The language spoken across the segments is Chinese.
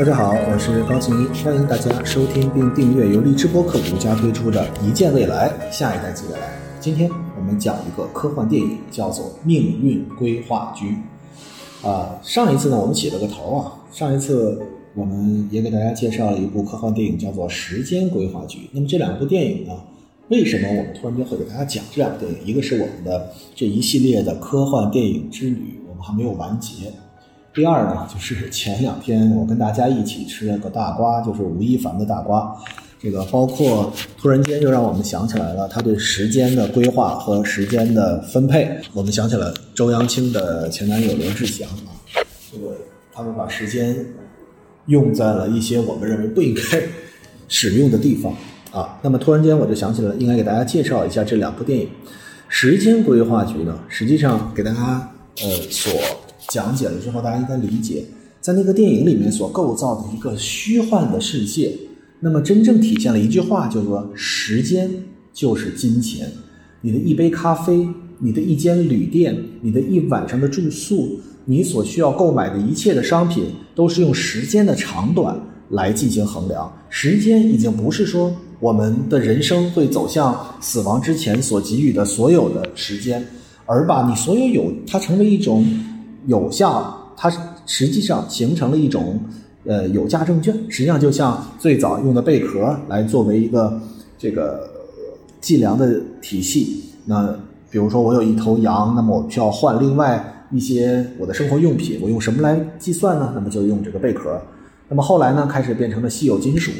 大家好，我是高庆一，欢迎大家收听并订阅由荔枝播客独家推出的《一见未来，下一代即未来》。今天我们讲一个科幻电影，叫做《命运规划局》。啊，上一次呢，我们起了个头啊，上一次我们也给大家介绍了一部科幻电影，叫做《时间规划局》。那么这两部电影呢，为什么我们突然间会给大家讲这两部电影？一个是我们的这一系列的科幻电影之旅，我们还没有完结。第二呢，就是前两天我跟大家一起吃了个大瓜，就是吴亦凡的大瓜。这个包括突然间又让我们想起来了他对时间的规划和时间的分配。我们想起了周扬青的前男友罗志祥啊，这个他们把时间用在了一些我们认为不应该使用的地方啊。那么突然间我就想起了应该给大家介绍一下这两部电影。时间规划局呢，实际上给大家呃所讲解了之后，大家应该理解，在那个电影里面所构造的一个虚幻的世界。那么，真正体现了一句话，叫做“时间就是金钱”。你的一杯咖啡，你的一间旅店，你的一晚上的住宿，你所需要购买的一切的商品，都是用时间的长短来进行衡量。时间已经不是说我们的人生会走向死亡之前所给予的所有的时间，而把你所有有它成为一种有效，它实际上形成了一种。呃，有价证券实际上就像最早用的贝壳来作为一个这个计量的体系。那比如说我有一头羊，那么我需要换另外一些我的生活用品，我用什么来计算呢？那么就用这个贝壳。那么后来呢，开始变成了稀有金属，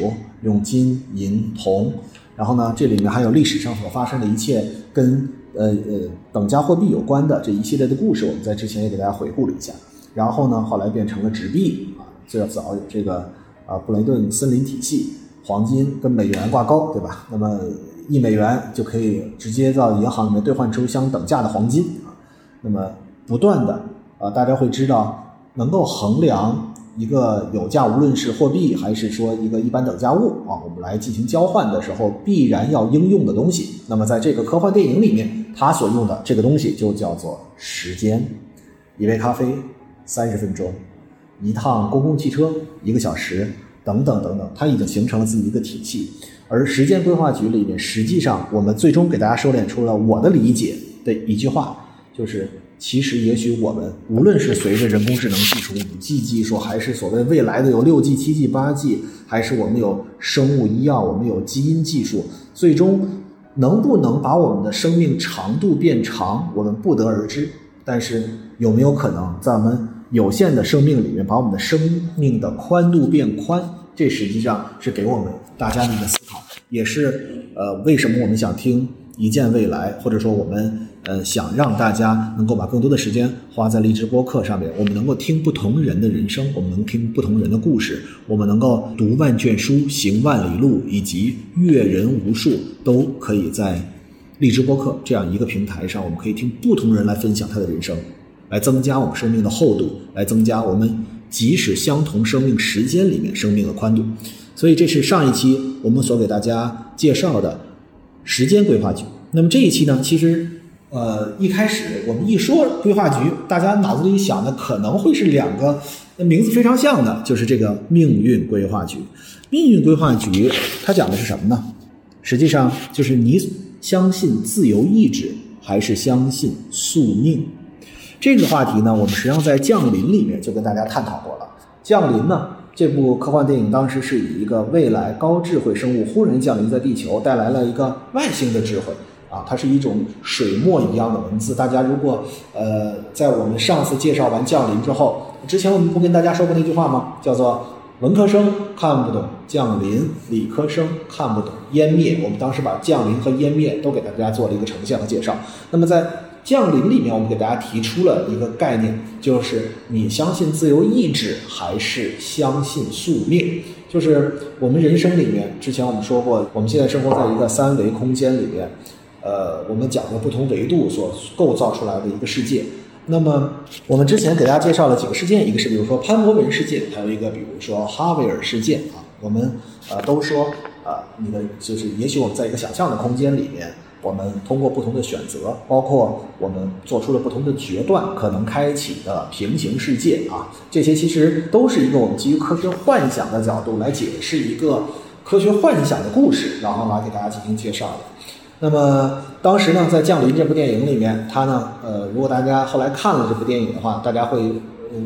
用金银铜。然后呢，这里面还有历史上所发生的一切跟呃呃等价货币有关的这一系列的故事，我们在之前也给大家回顾了一下。然后呢，后来变成了纸币啊。最早有这个啊，布雷顿森林体系，黄金跟美元挂钩，对吧？那么一美元就可以直接到银行里面兑换出相等价的黄金啊。那么不断的啊，大家会知道，能够衡量一个有价，无论是货币还是说一个一般等价物啊，我们来进行交换的时候，必然要应用的东西。那么在这个科幻电影里面，它所用的这个东西就叫做时间，一杯咖啡三十分钟。一趟公共汽车一个小时，等等等等，它已经形成了自己一个体系。而时间规划局里面，实际上我们最终给大家收敛出了我的理解的一句话，就是其实也许我们无论是随着人工智能技术、五 G 技术，还是所谓未来的有六 G、七 G、八 G，还是我们有生物医药、我们有基因技术，最终能不能把我们的生命长度变长，我们不得而知。但是有没有可能在我们有限的生命里面，把我们的生命的宽度变宽，这实际上是给我们大家的一个思考，也是呃为什么我们想听一见未来，或者说我们呃想让大家能够把更多的时间花在荔枝播客上面，我们能够听不同人的人生，我们能听不同人的故事，我们能够读万卷书，行万里路，以及阅人无数，都可以在荔枝播客这样一个平台上，我们可以听不同人来分享他的人生。来增加我们生命的厚度，来增加我们即使相同生命时间里面生命的宽度。所以这是上一期我们所给大家介绍的时间规划局。那么这一期呢，其实呃一开始我们一说规划局，大家脑子里想的可能会是两个名字非常像的，就是这个命运规划局。命运规划局它讲的是什么呢？实际上就是你相信自由意志，还是相信宿命？这个话题呢，我们实际上在《降临》里面就跟大家探讨过了。《降临》呢，这部科幻电影当时是以一个未来高智慧生物忽然降临在地球，带来了一个外星的智慧啊，它是一种水墨一样的文字。大家如果呃，在我们上次介绍完《降临》之后，之前我们不跟大家说过那句话吗？叫做文科生看不懂降临，理科生看不懂湮灭。我们当时把降临和湮灭都给大家做了一个呈现和介绍。那么在降临里面，我们给大家提出了一个概念，就是你相信自由意志还是相信宿命？就是我们人生里面，之前我们说过，我们现在生活在一个三维空间里面，呃，我们讲的不同维度所构造出来的一个世界。那么我们之前给大家介绍了几个事件，一个是比如说潘博文事件，还有一个比如说哈维尔事件啊。我们呃都说啊，你的就是也许我们在一个想象的空间里面。我们通过不同的选择，包括我们做出了不同的决断，可能开启的平行世界啊，这些其实都是一个我们基于科学幻想的角度来解释一个科学幻想的故事，然后来给大家进行介绍的。那么当时呢，在《降临》这部电影里面，它呢，呃，如果大家后来看了这部电影的话，大家会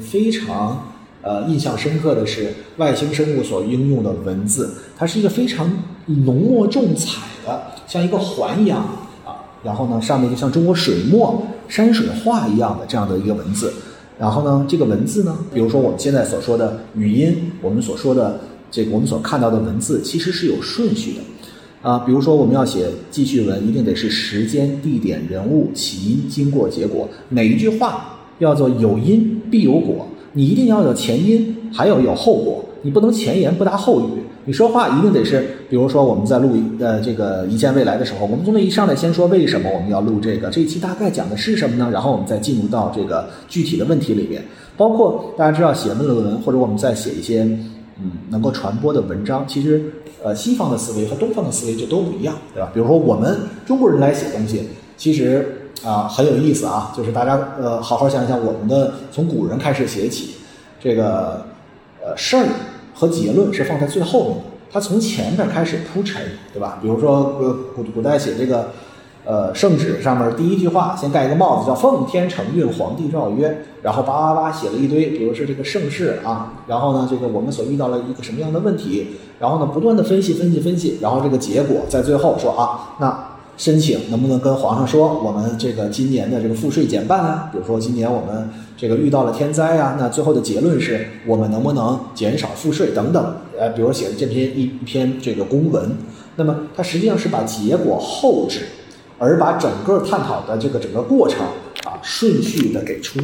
非常呃印象深刻的是外星生物所应用的文字，它是一个非常浓墨重彩的，像一个环一样啊，然后呢，上面就像中国水墨山水画一样的这样的一个文字，然后呢，这个文字呢，比如说我们现在所说的语音，我们所说的这个我们所看到的文字，其实是有顺序的。啊，比如说我们要写记叙文，一定得是时间、地点、人物、起因、经过、结果，每一句话要做有因必有果，你一定要有前因，还有有后果，你不能前言不搭后语。你说话一定得是，比如说我们在录呃这个一见未来的时候，我们从那一上来先说为什么我们要录这个，这一期大概讲的是什么呢？然后我们再进入到这个具体的问题里面，包括大家知道写论文或者我们在写一些嗯能够传播的文章，其实。呃，西方的思维和东方的思维就都不一样，对吧？比如说我们中国人来写东西，其实啊很有意思啊，就是大家呃好好想想，我们的从古人开始写起，这个呃事儿和结论是放在最后面的，他从前面开始铺陈，对吧？比如说呃古古代写这个。呃，圣旨上面第一句话先盖一个帽子，叫“奉天承运，皇帝诏曰”，然后叭叭叭写了一堆，比如是这个盛世啊，然后呢，这个我们所遇到了一个什么样的问题，然后呢，不断的分析分析分析，然后这个结果在最后说啊，那申请能不能跟皇上说，我们这个今年的这个赋税减半啊？比如说今年我们这个遇到了天灾啊，那最后的结论是我们能不能减少赋税等等？呃，比如写的这篇一一篇这个公文，那么它实际上是把结果后置。而把整个探讨的这个整个过程啊顺序的给出，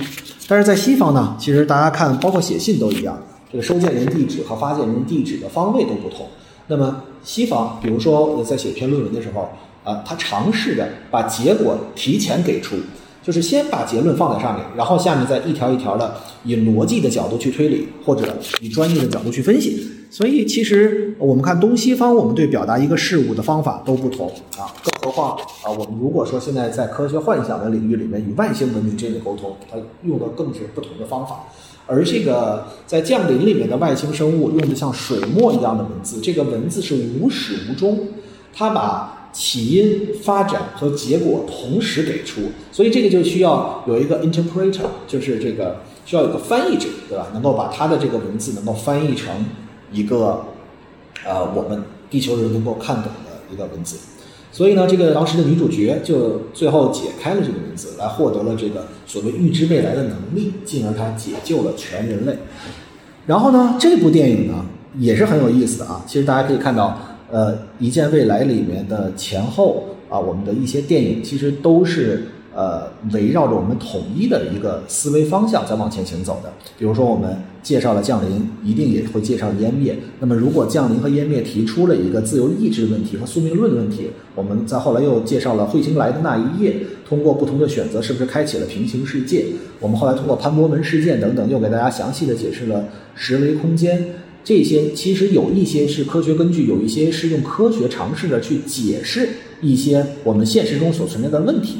但是在西方呢，其实大家看，包括写信都一样，这个收件人地址和发件人地址的方位都不同。那么西方，比如说在写一篇论文的时候啊，他尝试着把结果提前给出。就是先把结论放在上面，然后下面再一条一条的以逻辑的角度去推理，或者以专业的角度去分析。所以其实我们看东西方，我们对表达一个事物的方法都不同啊，更何况啊，我们如果说现在在科学幻想的领域里面与外星文明之间的沟通，它用的更是不同的方法。而这个在降临里面的外星生物用的像水墨一样的文字，这个文字是无始无终，它把。起因、发展和结果同时给出，所以这个就需要有一个 interpreter，就是这个需要有个翻译者，对吧？能够把他的这个文字能够翻译成一个呃我们地球人能够看懂的一个文字。所以呢，这个当时的女主角就最后解开了这个文字，来获得了这个所谓预知未来的能力，进而她解救了全人类。然后呢，这部电影呢也是很有意思的啊，其实大家可以看到。呃，一见未来里面的前后啊，我们的一些电影其实都是呃围绕着我们统一的一个思维方向在往前行走的。比如说，我们介绍了降临，一定也会介绍湮灭。那么，如果降临和湮灭提出了一个自由意志问题和宿命论的问题，我们在后来又介绍了彗星来的那一夜，通过不同的选择，是不是开启了平行世界？我们后来通过潘博文事件等等，又给大家详细的解释了十维空间。这些其实有一些是科学根据，有一些是用科学尝试着去解释一些我们现实中所存在的问题，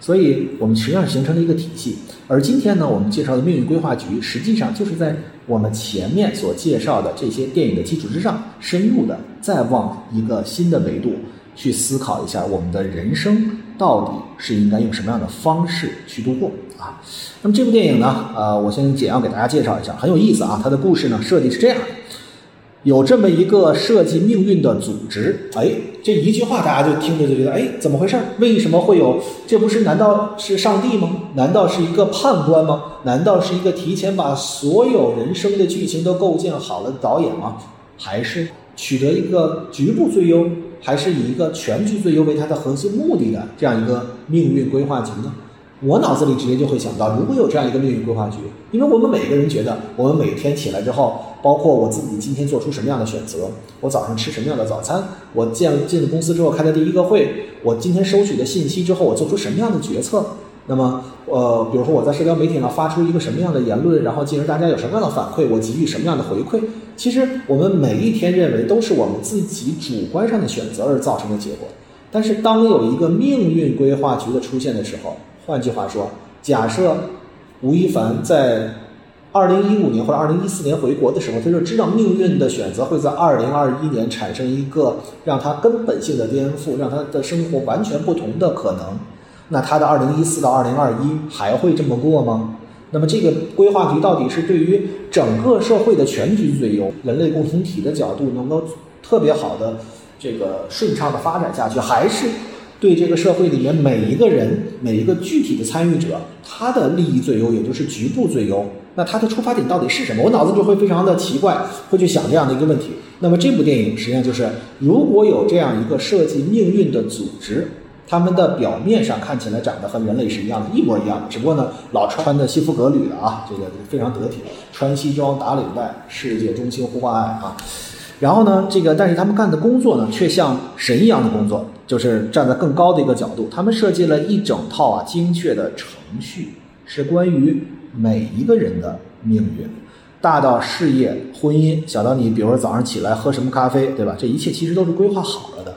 所以我们实际上形成了一个体系。而今天呢，我们介绍的命运规划局，实际上就是在我们前面所介绍的这些电影的基础之上，深入的再往一个新的维度去思考一下我们的人生到底是应该用什么样的方式去度过。啊，那么这部电影呢，呃，我先简要给大家介绍一下，很有意思啊。它的故事呢设计是这样的：有这么一个设计命运的组织，哎，这一句话大家就听着就觉得，哎，怎么回事？为什么会有？这不是难道是上帝吗？难道是一个判官吗？难道是一个提前把所有人生的剧情都构建好了的导演吗？还是取得一个局部最优，还是以一个全局最优为它的核心目的的这样一个命运规划局呢？我脑子里直接就会想到，如果有这样一个命运规划局，因为我们每个人觉得，我们每天起来之后，包括我自己今天做出什么样的选择，我早上吃什么样的早餐，我进进了公司之后开的第一个会，我今天收取的信息之后，我做出什么样的决策，那么，呃，比如说我在社交媒体上发出一个什么样的言论，然后进而大家有什么样的反馈，我给予什么样的回馈，其实我们每一天认为都是我们自己主观上的选择而造成的结果。但是当有一个命运规划局的出现的时候，换句话说，假设吴亦凡在二零一五年或者二零一四年回国的时候，他就知道命运的选择会在二零二一年产生一个让他根本性的颠覆，让他的生活完全不同的可能。那他的二零一四到二零二一还会这么过吗？那么这个规划局到底是对于整个社会的全局最优、人类共同体的角度能够特别好的这个顺畅的发展下去，还是对这个社会里面每一个人、每一个具体的参与者他的利益最优，也就是局部最优？那他的出发点到底是什么？我脑子就会非常的奇怪，会去想这样的一个问题。那么这部电影实际上就是，如果有这样一个设计命运的组织。他们的表面上看起来长得和人类是一样的，一模一样的，只不过呢，老穿的西服革履的啊，这个非常得体，穿西装打领带，世界中心呼唤爱啊。然后呢，这个但是他们干的工作呢，却像神一样的工作，就是站在更高的一个角度，他们设计了一整套啊精确的程序，是关于每一个人的命运，大到事业、婚姻，小到你比如说早上起来喝什么咖啡，对吧？这一切其实都是规划好了的。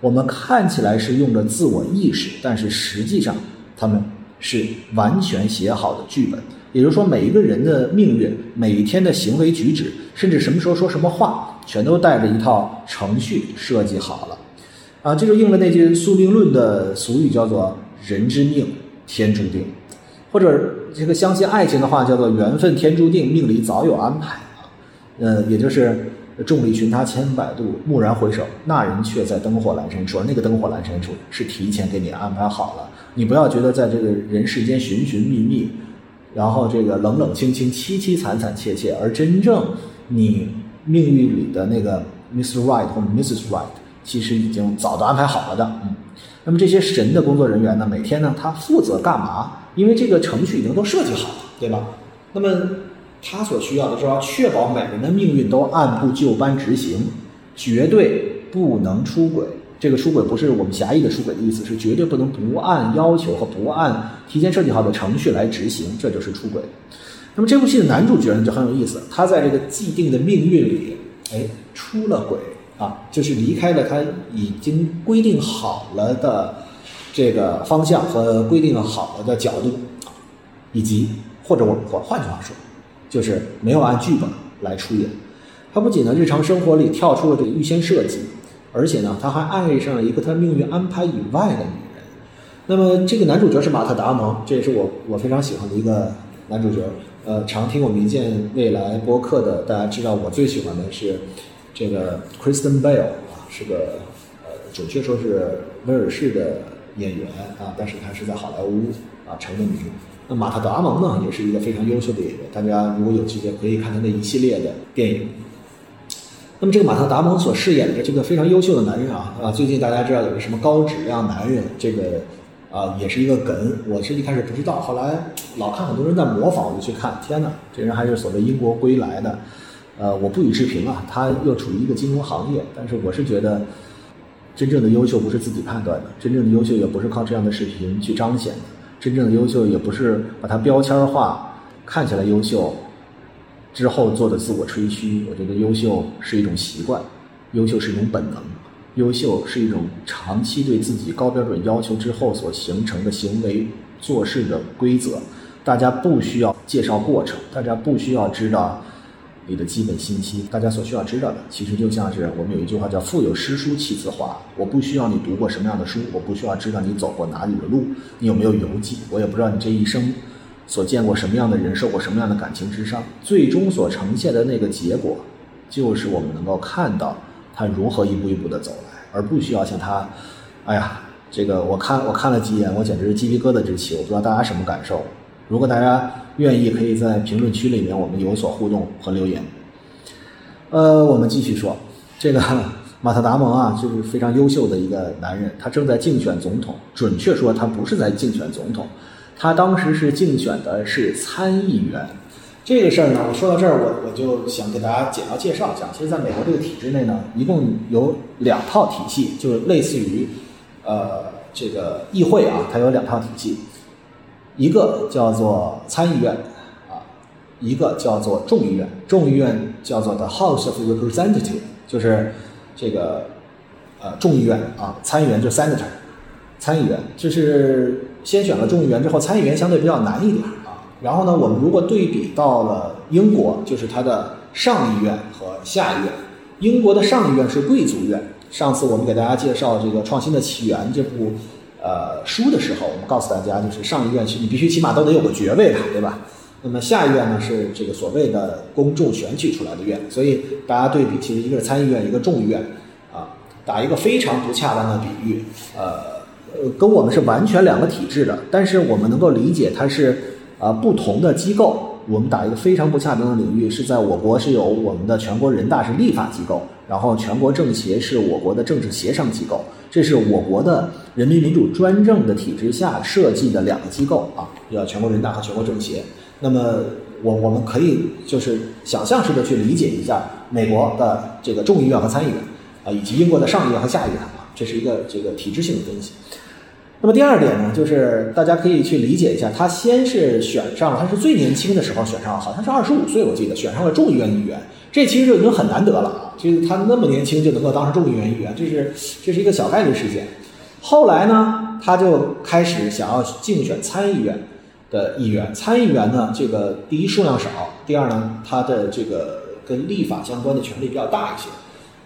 我们看起来是用着自我意识，但是实际上他们是完全写好的剧本。也就是说，每一个人的命运、每一天的行为举止，甚至什么时候说什么话，全都带着一套程序设计好了。啊，这就应了那句宿命论的俗语，叫做“人之命，天注定”，或者这个相信爱情的话，叫做“缘分天注定，命里早有安排”啊。呃，也就是。众里寻他千百度，蓦然回首，那人却在灯火阑珊处。那个灯火阑珊处是提前给你安排好了。你不要觉得在这个人世间寻寻觅觅，然后这个冷冷清清、凄凄惨惨切切，而真正你命运里的那个 Mr. Right 或者 Mrs. Right，其实已经早都安排好了的。嗯，那么这些神的工作人员呢，每天呢，他负责干嘛？因为这个程序已经都设计好了，对吧？那么。他所需要的是要确保每个人的命运都按部就班执行，绝对不能出轨。这个出轨不是我们狭义的出轨的意思，是绝对不能不按要求和不按提前设计好的程序来执行，这就是出轨。那么这部戏的男主角呢就很有意思，他在这个既定的命运里，哎，出了轨啊，就是离开了他已经规定好了的这个方向和规定好了的角度，以及或者我们换换句话说。就是没有按剧本来出演，他不仅呢日常生活里跳出了这个预先设计，而且呢他还爱上了一个他命运安排以外的女人。那么这个男主角是马特·达蒙，这也是我我非常喜欢的一个男主角。呃，常听我们一见未来播客的大家知道，我最喜欢的是这个 Kristen Bell 啊，是个呃准确说是威尔士的演员啊，但是他是在好莱坞啊成了名。那马特·达蒙呢，也是一个非常优秀的演员。大家如果有机会，可以看他那一系列的电影。那么，这个马特·达蒙所饰演的这个非常优秀的男人啊，啊，最近大家知道有个什么高质量男人，这个啊，也是一个梗。我是一开始不知道，后来老看很多人在模仿，我就去看。天哪，这人还是所谓英国归来的。呃，我不予置评啊。他又处于一个金融行业，但是我是觉得，真正的优秀不是自己判断的，真正的优秀也不是靠这样的视频去彰显的。真正的优秀也不是把它标签化，看起来优秀之后做的自我吹嘘。我觉得优秀是一种习惯，优秀是一种本能，优秀是一种长期对自己高标准要求之后所形成的行为做事的规则。大家不需要介绍过程，大家不需要知道。你的基本信息，大家所需要知道的，其实就像是我们有一句话叫“腹有诗书气自华”。我不需要你读过什么样的书，我不需要知道你走过哪里的路，你有没有游记，我也不知道你这一生所见过什么样的人，受过什么样的感情之伤。最终所呈现的那个结果，就是我们能够看到他如何一步一步的走来，而不需要像他，哎呀，这个我看我看了几眼，我简直是鸡皮疙瘩直起。我不知道大家什么感受。如果大家愿意，可以在评论区里面我们有所互动和留言。呃，我们继续说，这个马特达蒙啊，就是非常优秀的一个男人，他正在竞选总统。准确说，他不是在竞选总统，他当时是竞选的是参议员。这个事儿呢，我说到这儿，我我就想给大家简要介绍一下。其实，在美国这个体制内呢，一共有两套体系，就是类似于呃这个议会啊，它有两套体系。一个叫做参议院，啊，一个叫做众议院。众议院叫做 The House of Representatives，就是这个呃众议院啊，参议员就 senator，参议员就是先选了众议员之后，参议员相对比较难一点啊。然后呢，我们如果对比到了英国，就是它的上议院和下议院，英国的上议院是贵族院。上次我们给大家介绍这个《创新的起源》这部呃书的时候，我们告诉大家，就是上议院你必须起码都得有个爵位吧，对吧？那么下议院呢是这个所谓的公众选举出来的院，所以大家对比，其实一个是参议院，一个众议院，啊，打一个非常不恰当的比喻，呃呃，跟我们是完全两个体制的，但是我们能够理解它是啊不同的机构。我们打一个非常不恰当的领域，是在我国是有我们的全国人大是立法机构，然后全国政协是我国的政治协商机构，这是我国的人民民主专政的体制下设计的两个机构啊，叫全国人大和全国政协。那么我我们可以就是想象式的去理解一下美国的这个众议院和参议院啊，以及英国的上议院和下议院啊，这是一个这个体制性的分析。那么第二点呢，就是大家可以去理解一下，他先是选上了，他是最年轻的时候选上，好像是二十五岁，我记得选上了众议院议员，这其实就已经很难得了啊，就是他那么年轻就能够当上众议院议员，这是这是一个小概率事件。后来呢，他就开始想要竞选参议院的议员，参议员呢，这个第一数量少，第二呢，他的这个跟立法相关的权力比较大一些，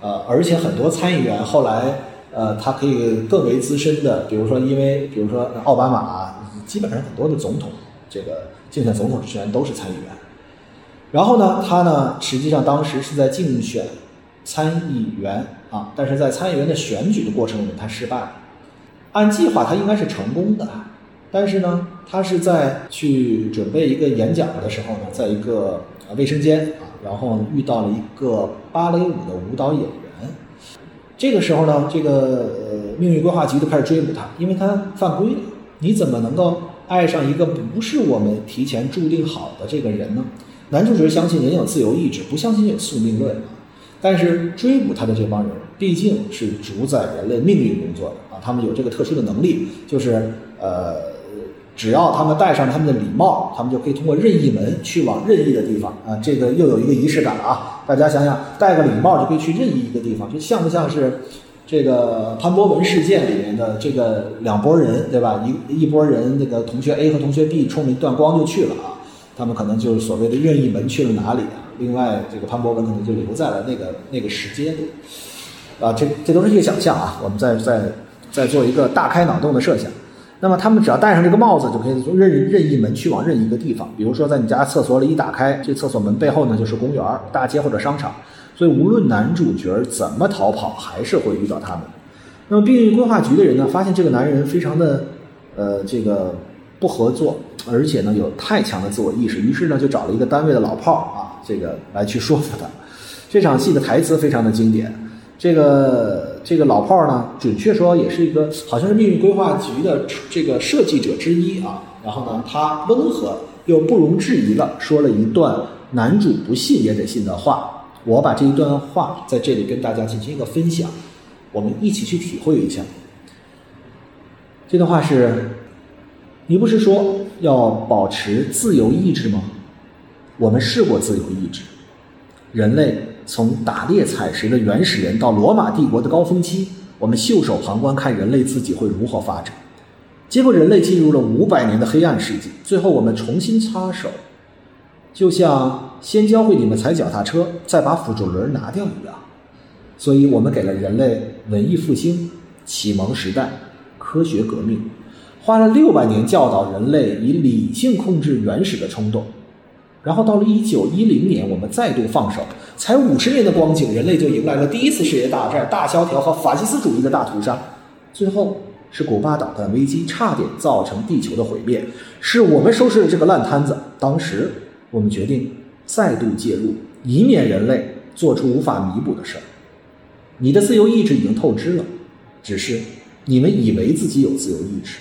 呃，而且很多参议员后来。呃，他可以更为资深的，比如说，因为比如说奥巴马，基本上很多的总统，这个竞选总统之前都是参议员。然后呢，他呢，实际上当时是在竞选参议员啊，但是在参议员的选举的过程里面，他失败了。按计划他应该是成功的，但是呢，他是在去准备一个演讲的时候呢，在一个卫生间啊，然后遇到了一个芭蕾舞的舞蹈演员。这个时候呢，这个呃命运规划局就开始追捕他，因为他犯规了。你怎么能够爱上一个不是我们提前注定好的这个人呢？男主角相信人有自由意志，不相信有宿命论。但是追捕他的这帮人毕竟是主宰人类命运工作的啊，他们有这个特殊的能力，就是呃。只要他们戴上他们的礼帽，他们就可以通过任意门去往任意的地方啊！这个又有一个仪式感啊！大家想想，戴个礼帽就可以去任意一个地方，这像不像是这个潘博文事件里面的这个两拨人，对吧？一一拨人，那个同学 A 和同学 B 冲着一段光就去了啊！他们可能就是所谓的任意门去了哪里啊？另外，这个潘博文可能就留在了那个那个时间啊！这这都是一个想象啊！我们再再再做一个大开脑洞的设想。那么他们只要戴上这个帽子，就可以从任任意门去往任意一个地方。比如说，在你家厕所里一打开，这厕所门背后呢就是公园、大街或者商场。所以，无论男主角怎么逃跑，还是会遇到他们。那么，命运规划局的人呢，发现这个男人非常的，呃，这个不合作，而且呢有太强的自我意识，于是呢就找了一个单位的老炮儿啊，这个来去说服他。这场戏的台词非常的经典。这个这个老炮儿呢，准确说也是一个，好像是命运规划局的这个设计者之一啊。然后呢，他温和又不容置疑的说了一段男主不信也得信的话。我把这一段话在这里跟大家进行一个分享，我们一起去体会一下。这段话是：你不是说要保持自由意志吗？我们试过自由意志，人类。从打猎采食的原始人到罗马帝国的高峰期，我们袖手旁观，看人类自己会如何发展。结果，人类进入了五百年的黑暗世纪。最后，我们重新插手，就像先教会你们踩脚踏车，再把辅助轮拿掉一样。所以，我们给了人类文艺复兴、启蒙时代、科学革命，花了六百年教导人类以理性控制原始的冲动。然后到了一九一零年，我们再度放手，才五十年的光景，人类就迎来了第一次世界大战、大萧条和法西斯主义的大屠杀。最后是古巴导弹危机，差点造成地球的毁灭，是我们收拾了这个烂摊子。当时我们决定再度介入，以免人类做出无法弥补的事儿。你的自由意志已经透支了，只是你们以为自己有自由意志，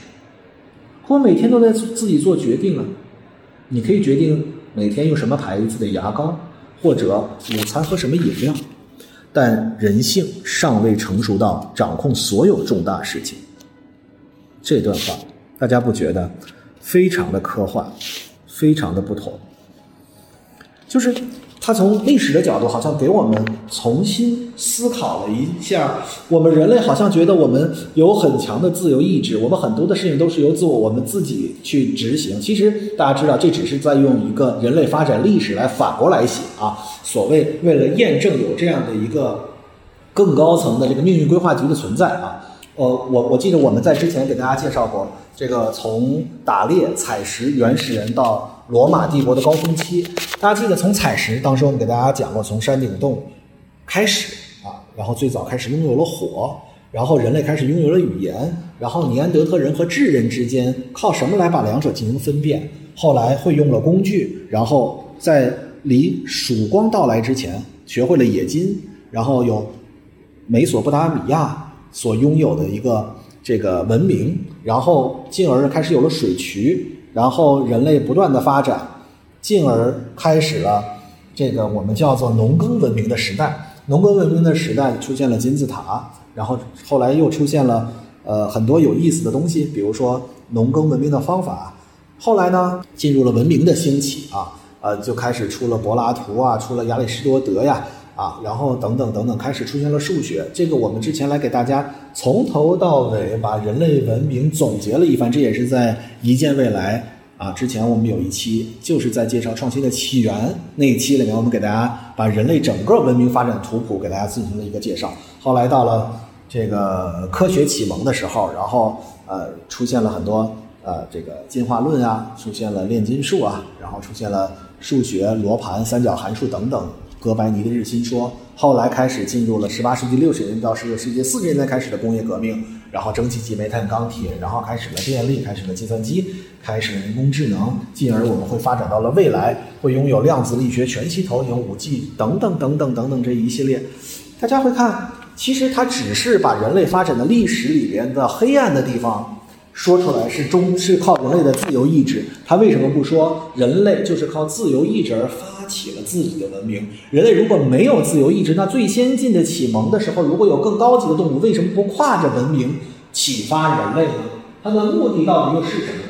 我每天都在自己做决定啊。你可以决定。每天用什么牌子的牙膏，或者午餐喝什么饮料，但人性尚未成熟到掌控所有重大事情。这段话大家不觉得非常的科幻，非常的不同？就是他从历史的角度，好像给我们重新思考了一下，我们人类好像觉得我们有很强的自由意志，我们很多的事情都是由自我我们自己去执行。其实大家知道，这只是在用一个人类发展历史来反过来写啊。所谓为了验证有这样的一个更高层的这个命运规划局的存在啊。呃，我我记得我们在之前给大家介绍过，这个从打猎采食原始人到罗马帝国的高峰期，大家记得从采石，当时我们给大家讲过，从山顶洞开始啊，然后最早开始拥有了火，然后人类开始拥有了语言，然后尼安德特人和智人之间靠什么来把两者进行分辨？后来会用了工具，然后在离曙光到来之前学会了冶金，然后有美索不达米亚。所拥有的一个这个文明，然后进而开始有了水渠，然后人类不断的发展，进而开始了这个我们叫做农耕文明的时代。农耕文明的时代出现了金字塔，然后后来又出现了呃很多有意思的东西，比如说农耕文明的方法。后来呢，进入了文明的兴起啊，呃就开始出了柏拉图啊，出了亚里士多德呀。啊，然后等等等等，开始出现了数学。这个我们之前来给大家从头到尾把人类文明总结了一番，这也是在一见未来啊之前我们有一期就是在介绍创新的起源那一期里面，我们给大家把人类整个文明发展图谱给大家进行了一个介绍。后来到了这个科学启蒙的时候，然后呃出现了很多呃这个进化论啊，出现了炼金术啊，然后出现了数学、罗盘、三角函数等等。哥白尼的日心说，后来开始进入了十八世纪六十年代到十九世纪四十年代开始的工业革命，然后蒸汽机、煤炭、钢铁，然后开始了电力，开始了计算机，开始了人工智能，进而我们会发展到了未来，会拥有量子力学、全息投影、五 G 等等等等等等这一系列。大家会看，其实它只是把人类发展的历史里边的黑暗的地方说出来，是中是靠人类的自由意志。他为什么不说人类就是靠自由意志而发？起了自己的文明。人类如果没有自由意志，那最先进的启蒙的时候，如果有更高级的动物，为什么不跨着文明启发人类呢？它的目的到底又是什么？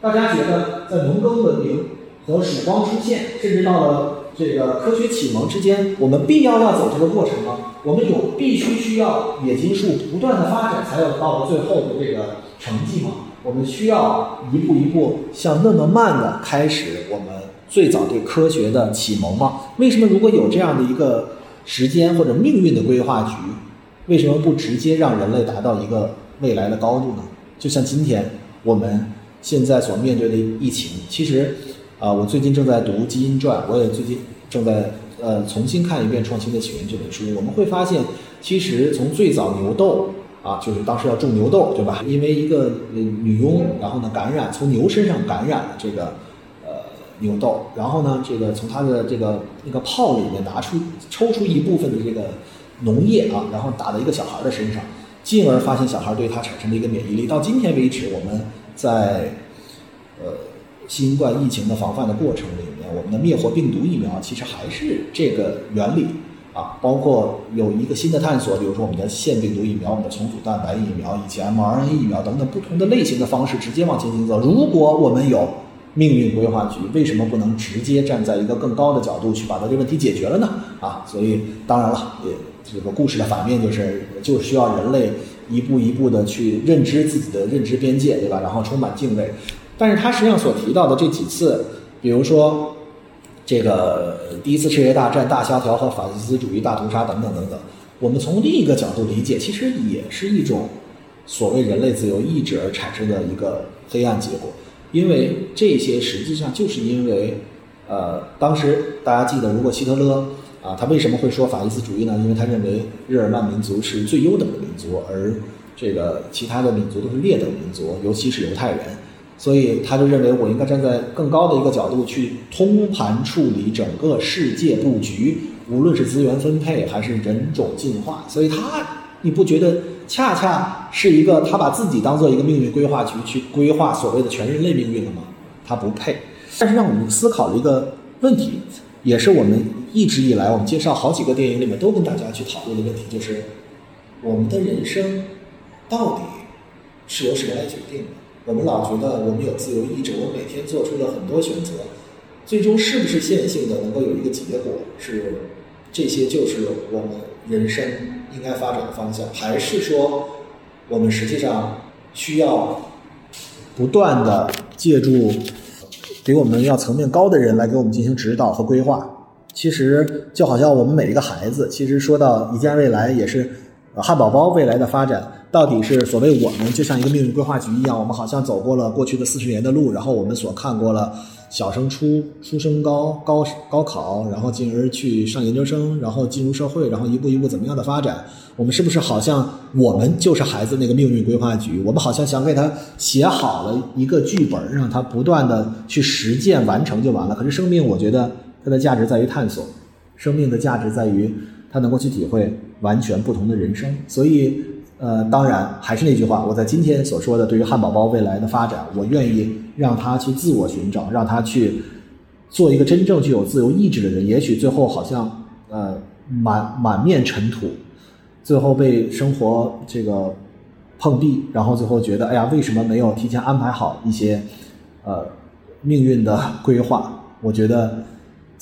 大家觉得，在农耕文明和曙光出现，甚至到了这个科学启蒙之间，我们必要要走这个过程吗？我们有必须需要冶金术不断的发展，才有到了最后的这个成绩吗？我们需要一步一步像那么慢的开始，我们。最早对科学的启蒙吗？为什么如果有这样的一个时间或者命运的规划局，为什么不直接让人类达到一个未来的高度呢？就像今天我们现在所面对的疫情，其实啊，我最近正在读《基因传》，我也最近正在呃重新看一遍《创新的起源》这本书。我们会发现，其实从最早牛痘啊，就是当时要种牛痘，对吧？因为一个女佣，然后呢感染，从牛身上感染了这个呃。牛痘，然后呢，这个从他的这个那个泡里面拿出抽出一部分的这个脓液啊，然后打在一个小孩的身上，进而发现小孩对他产生了一个免疫力。到今天为止，我们在呃新冠疫情的防范的过程里面，我们的灭活病毒疫苗其实还是这个原理啊。包括有一个新的探索，比如说我们的腺病毒疫苗、我们的重组蛋白疫苗以及 mRNA 疫苗等等不同的类型的方式直接往前行走。如果我们有命运规划局为什么不能直接站在一个更高的角度去把它这个问题解决了呢？啊，所以当然了，也这个故事的反面就是，就需要人类一步一步的去认知自己的认知边界，对吧？然后充满敬畏。但是他实际上所提到的这几次，比如说这个第一次世界大战大萧条和法西斯主义大屠杀等等等等，我们从另一个角度理解，其实也是一种所谓人类自由意志而产生的一个黑暗结果。因为这些实际上就是因为，呃，当时大家记得，如果希特勒啊，他为什么会说法西斯主义呢？因为他认为日耳曼民族是最优等的民族，而这个其他的民族都是劣等民族，尤其是犹太人，所以他就认为我应该站在更高的一个角度去通盘处理整个世界布局，无论是资源分配还是人种进化，所以他，你不觉得？恰恰是一个他把自己当做一个命运规划局去规划所谓的全人类命运了吗？他不配。但是让我们思考了一个问题，也是我们一直以来我们介绍好几个电影里面都跟大家去讨论的问题，就是我们的人生到底是由谁来决定的？我们老觉得我们有自由意志，我们每天做出了很多选择，最终是不是线性的能够有一个结果？是这些就是我们人生应该发展的方向，还是说我们实际上需要不断的借助比我们要层面高的人来给我们进行指导和规划？其实就好像我们每一个孩子，其实说到一见未来，也是汉堡包未来的发展。到底是所谓我们就像一个命运规划局一样，我们好像走过了过去的四十年的路，然后我们所看过了小升初、初升高、高高考，然后进而去上研究生，然后进入社会，然后一步一步怎么样的发展？我们是不是好像我们就是孩子那个命运规划局？我们好像想给他写好了一个剧本，让他不断的去实践完成就完了。可是生命，我觉得它的价值在于探索，生命的价值在于他能够去体会完全不同的人生，所以。呃，当然还是那句话，我在今天所说的，对于汉堡包未来的发展，我愿意让他去自我寻找，让他去做一个真正具有自由意志的人。也许最后好像呃满满面尘土，最后被生活这个碰壁，然后最后觉得，哎呀，为什么没有提前安排好一些呃命运的规划？我觉得。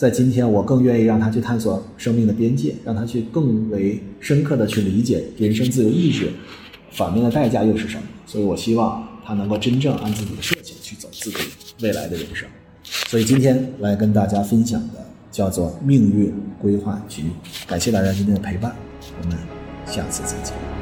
在今天，我更愿意让他去探索生命的边界，让他去更为深刻的去理解人生自由意志，反面的代价又是什么？所以我希望他能够真正按自己的设计去走自己未来的人生。所以今天来跟大家分享的叫做命运规划局。感谢大家今天的陪伴，我们下次再见。